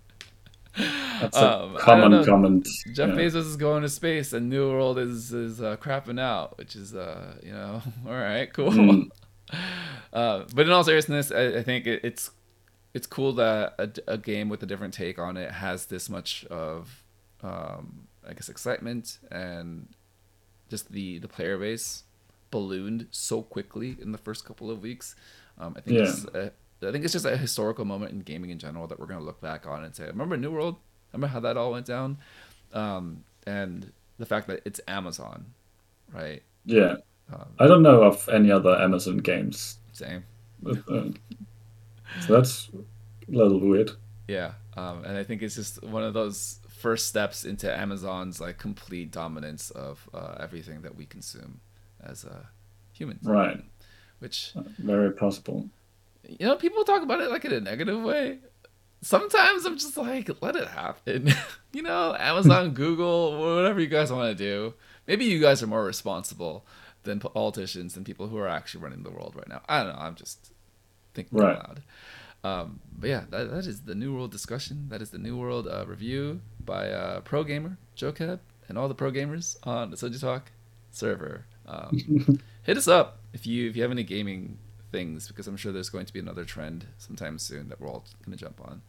That's a um, common comment. Jeff yeah. Bezos is going to space, and New World is is uh, crapping out, which is uh, you know, all right, cool. Mm. Uh, but in all seriousness, I, I think it, it's it's cool that a, a, game with a different take on it has this much of, um, I guess, excitement and just the the player base ballooned so quickly in the first couple of weeks. Um, I think yeah. it's a, I think it's just a historical moment in gaming in general that we're gonna look back on and say, remember New World? Remember how that all went down? Um, and the fact that it's Amazon, right? Yeah. Um, I don't know of any other Amazon games. Same. With, uh, so that's a little weird. Yeah, um, and I think it's just one of those first steps into Amazon's like complete dominance of uh, everything that we consume as uh, humans. Right. Which very possible. You know, people talk about it like in a negative way. Sometimes I'm just like, let it happen. you know, Amazon, Google, whatever you guys want to do. Maybe you guys are more responsible than politicians and people who are actually running the world right now. I don't know. I'm just thinking right. out loud. Um, but yeah, that, that is the New World discussion. That is the New World uh, review by uh, Pro Gamer, Joe Keb, and all the pro gamers on the Soju Talk server. Um, hit us up if you if you have any gaming things because I'm sure there's going to be another trend sometime soon that we're all going to jump on.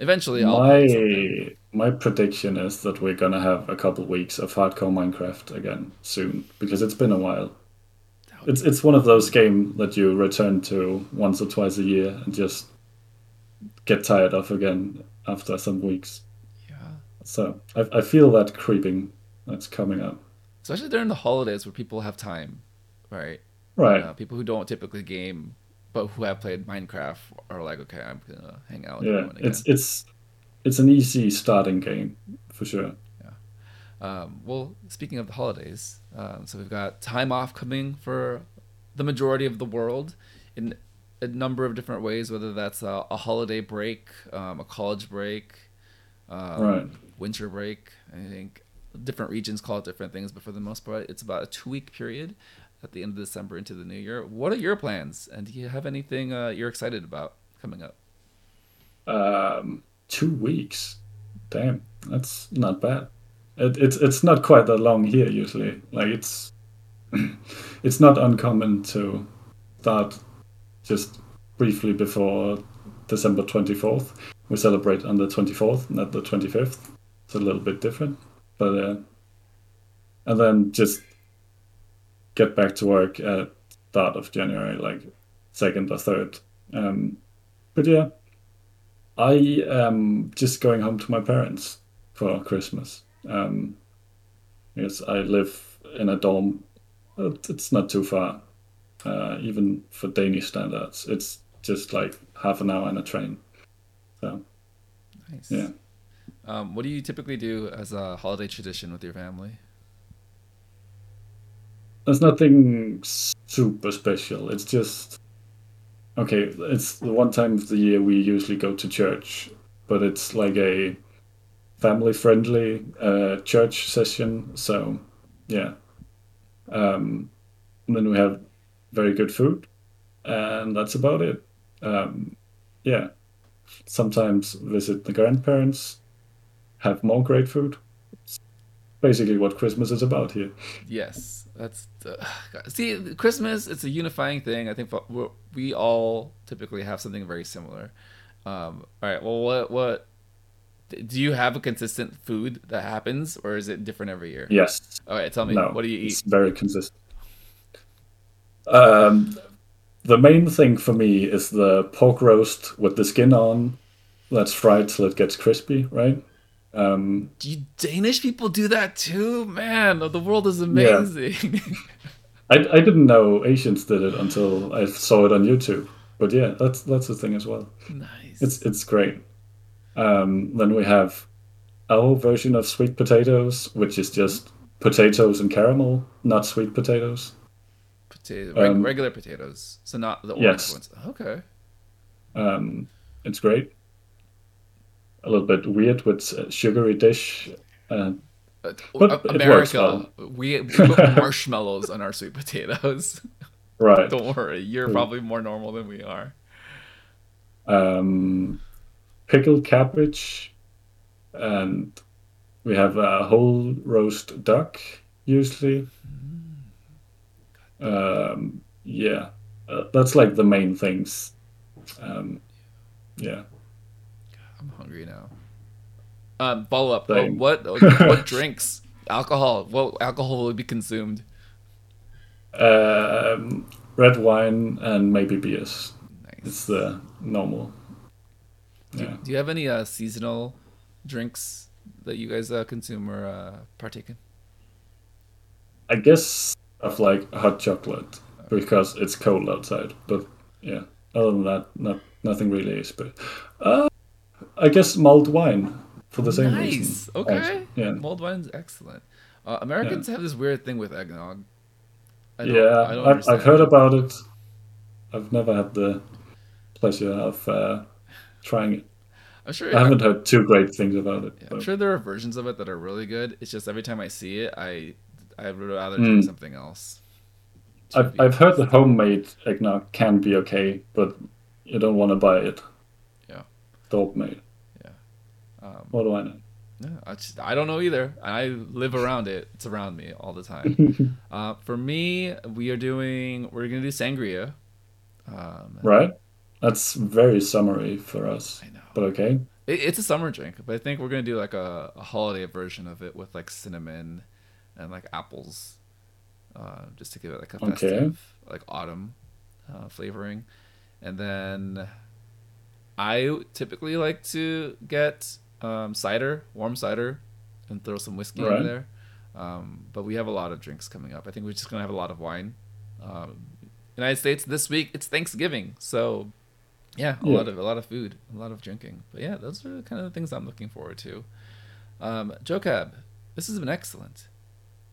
Eventually, I'll my my prediction is that we're gonna have a couple weeks of hardcore Minecraft again soon because it's been a while. It's it's one of those games that you return to once or twice a year and just get tired of again after some weeks. Yeah. So I I feel that creeping that's coming up. Especially during the holidays where people have time, right? Right. Uh, people who don't typically game but who have played Minecraft are like, okay, I'm gonna hang out. yeah, it's it's it's an easy starting game for sure. Um, well, speaking of the holidays, um, so we've got time off coming for the majority of the world in a number of different ways, whether that's a, a holiday break, um, a college break, um, right. winter break. I think different regions call it different things, but for the most part, it's about a two week period at the end of December into the new year. What are your plans, and do you have anything uh, you're excited about coming up? Um, two weeks. Damn, that's not bad. It, it's it's not quite that long here usually. Like it's it's not uncommon to start just briefly before December twenty fourth. We celebrate on the twenty fourth, not the twenty fifth. It's a little bit different, but uh, and then just get back to work at start of January, like second or third. Um, but yeah, I am just going home to my parents for Christmas. Um, because I live in a dorm. It's not too far, uh, even for Danish standards. It's just like half an hour in a train. So, nice. Yeah. Um, what do you typically do as a holiday tradition with your family? There's nothing super special. It's just okay. It's the one time of the year we usually go to church, but it's like a family-friendly uh, church session. So, yeah. Um, then we have very good food, and that's about it. Um, yeah. Sometimes visit the grandparents, have more great food. It's basically what Christmas is about here. Yes that's uh, see Christmas. It's a unifying thing. I think we all typically have something very similar. Um, all right. Well, what what do you have a consistent food that happens, or is it different every year? Yes. All right. Tell me. No, what do you eat? It's very consistent. Um, the main thing for me is the pork roast with the skin on. That's fried till it gets crispy, right? Um, do you Danish people do that too? Man, the world is amazing. Yeah. I, I didn't know Asians did it until I saw it on YouTube. But yeah, that's that's the thing as well. Nice. It's it's great. Um, then we have our version of sweet potatoes, which is just potatoes and caramel, not sweet potatoes. Potato, um, regular potatoes, so not the orange yes. ones. Okay. Um, it's great a little bit weird with sugary dish. Uh, but America, well. we, we put marshmallows on our sweet potatoes. Right. Don't worry, you're probably more normal than we are. Um, pickled cabbage, and we have a whole roast duck usually. Mm. Um, yeah, uh, that's like the main things. Um, yeah. I'm hungry now. Um, follow up. Oh, what what drinks? Alcohol. What alcohol will be consumed? Um, red wine and maybe beers. Nice. It's the normal. Do, yeah. do you have any uh, seasonal drinks that you guys uh, consume or uh, partake in? I guess of like hot chocolate because it's cold outside. But yeah, other than that, not nothing really is. But uh, I guess mulled wine for the same nice. reason. Okay. Actually, Yeah. Mulled wine's excellent. Uh, Americans have this weird thing with eggnog. I don't- yeah, I I've heard about it. I've never had the pleasure of uh, trying it. I'm sure. I haven't heard too great things about it. Yeah, I'm sure there are versions of it that are really good. It's just every time I see it, I I would rather Mm. drink something else. I've, I've heard the homemade eggnog can be okay, but you don't want to buy it. Yeah. Dog made. Um, What do I know? yeah, I just I don't know either. I live around it. It's around me all the time. uh, for me, we are doing we're gonna do sangria. Um, Right? That's very summary for us. I know. But okay. It, it's a summer drink, but I think we're gonna do like a, a holiday version of it with like cinnamon and like apples, uh, just to give it like a Okay. festive, like autumn uh, flavoring. And then I typically like to get um, cider, warm cider, and throw some whiskey Right. in there. Um, but we have a lot of drinks coming up. I think we're just gonna have a lot of wine. Um, United States this week it's Thanksgiving, so yeah, a Yeah. lot of a lot of food, a lot of drinking. But yeah, those are kind of the things I'm looking forward to. Um, Joe Cab, this has been excellent.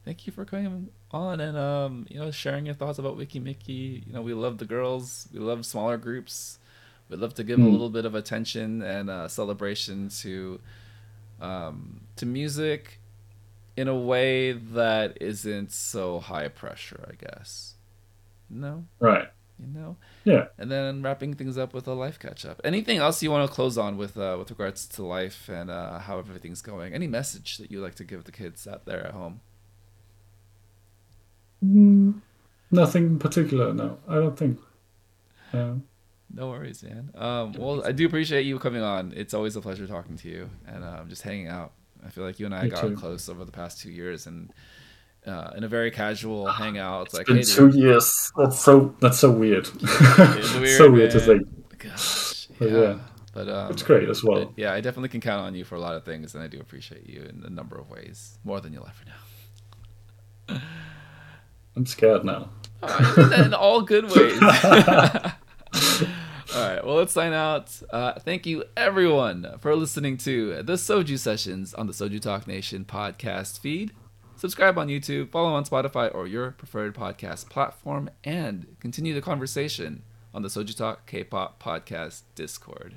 Thank you for coming on and um, you know sharing your thoughts about Weki Meki. You know we love the girls, we love smaller groups. We'd love to give a Mm. little bit of attention and uh, celebration to um, to music in a way that isn't so high pressure, I guess. No, Right. You know Yeah. and then wrapping things up with a life catch up. Anything else you want to close on with uh, with regards to life and uh, how everything's going? Any message that you like to give the kids out there at home? Mm, nothing in particular, no. I don't think. Um, No worries, man. Um, well, I do appreciate you coming on. It's always a pleasure talking to you and um, just hanging out. I feel like you and I Me got too. close over the past two years, and uh, in a very casual hangout. It's like, been hey, two dude, years. That's so. That's so weird. It's weird, so weird to think. gosh, yeah. yeah. But um, It's great as well. Yeah, I definitely can count on you for a lot of things, and I do appreciate you in a number of ways, more than you'll ever know. I'm scared now. Oh, I did that in all good ways. all right, well, let's sign out. Uh, thank you, everyone, for listening to the Soju Sessions on the Soju Talk Nation podcast feed. Subscribe on YouTube, follow on Spotify or your preferred podcast platform, and continue the conversation on the Soju Talk K-pop podcast Discord.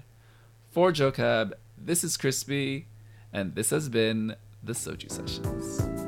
For Joe Cab, this is Crispy, and this has been the Soju Sessions.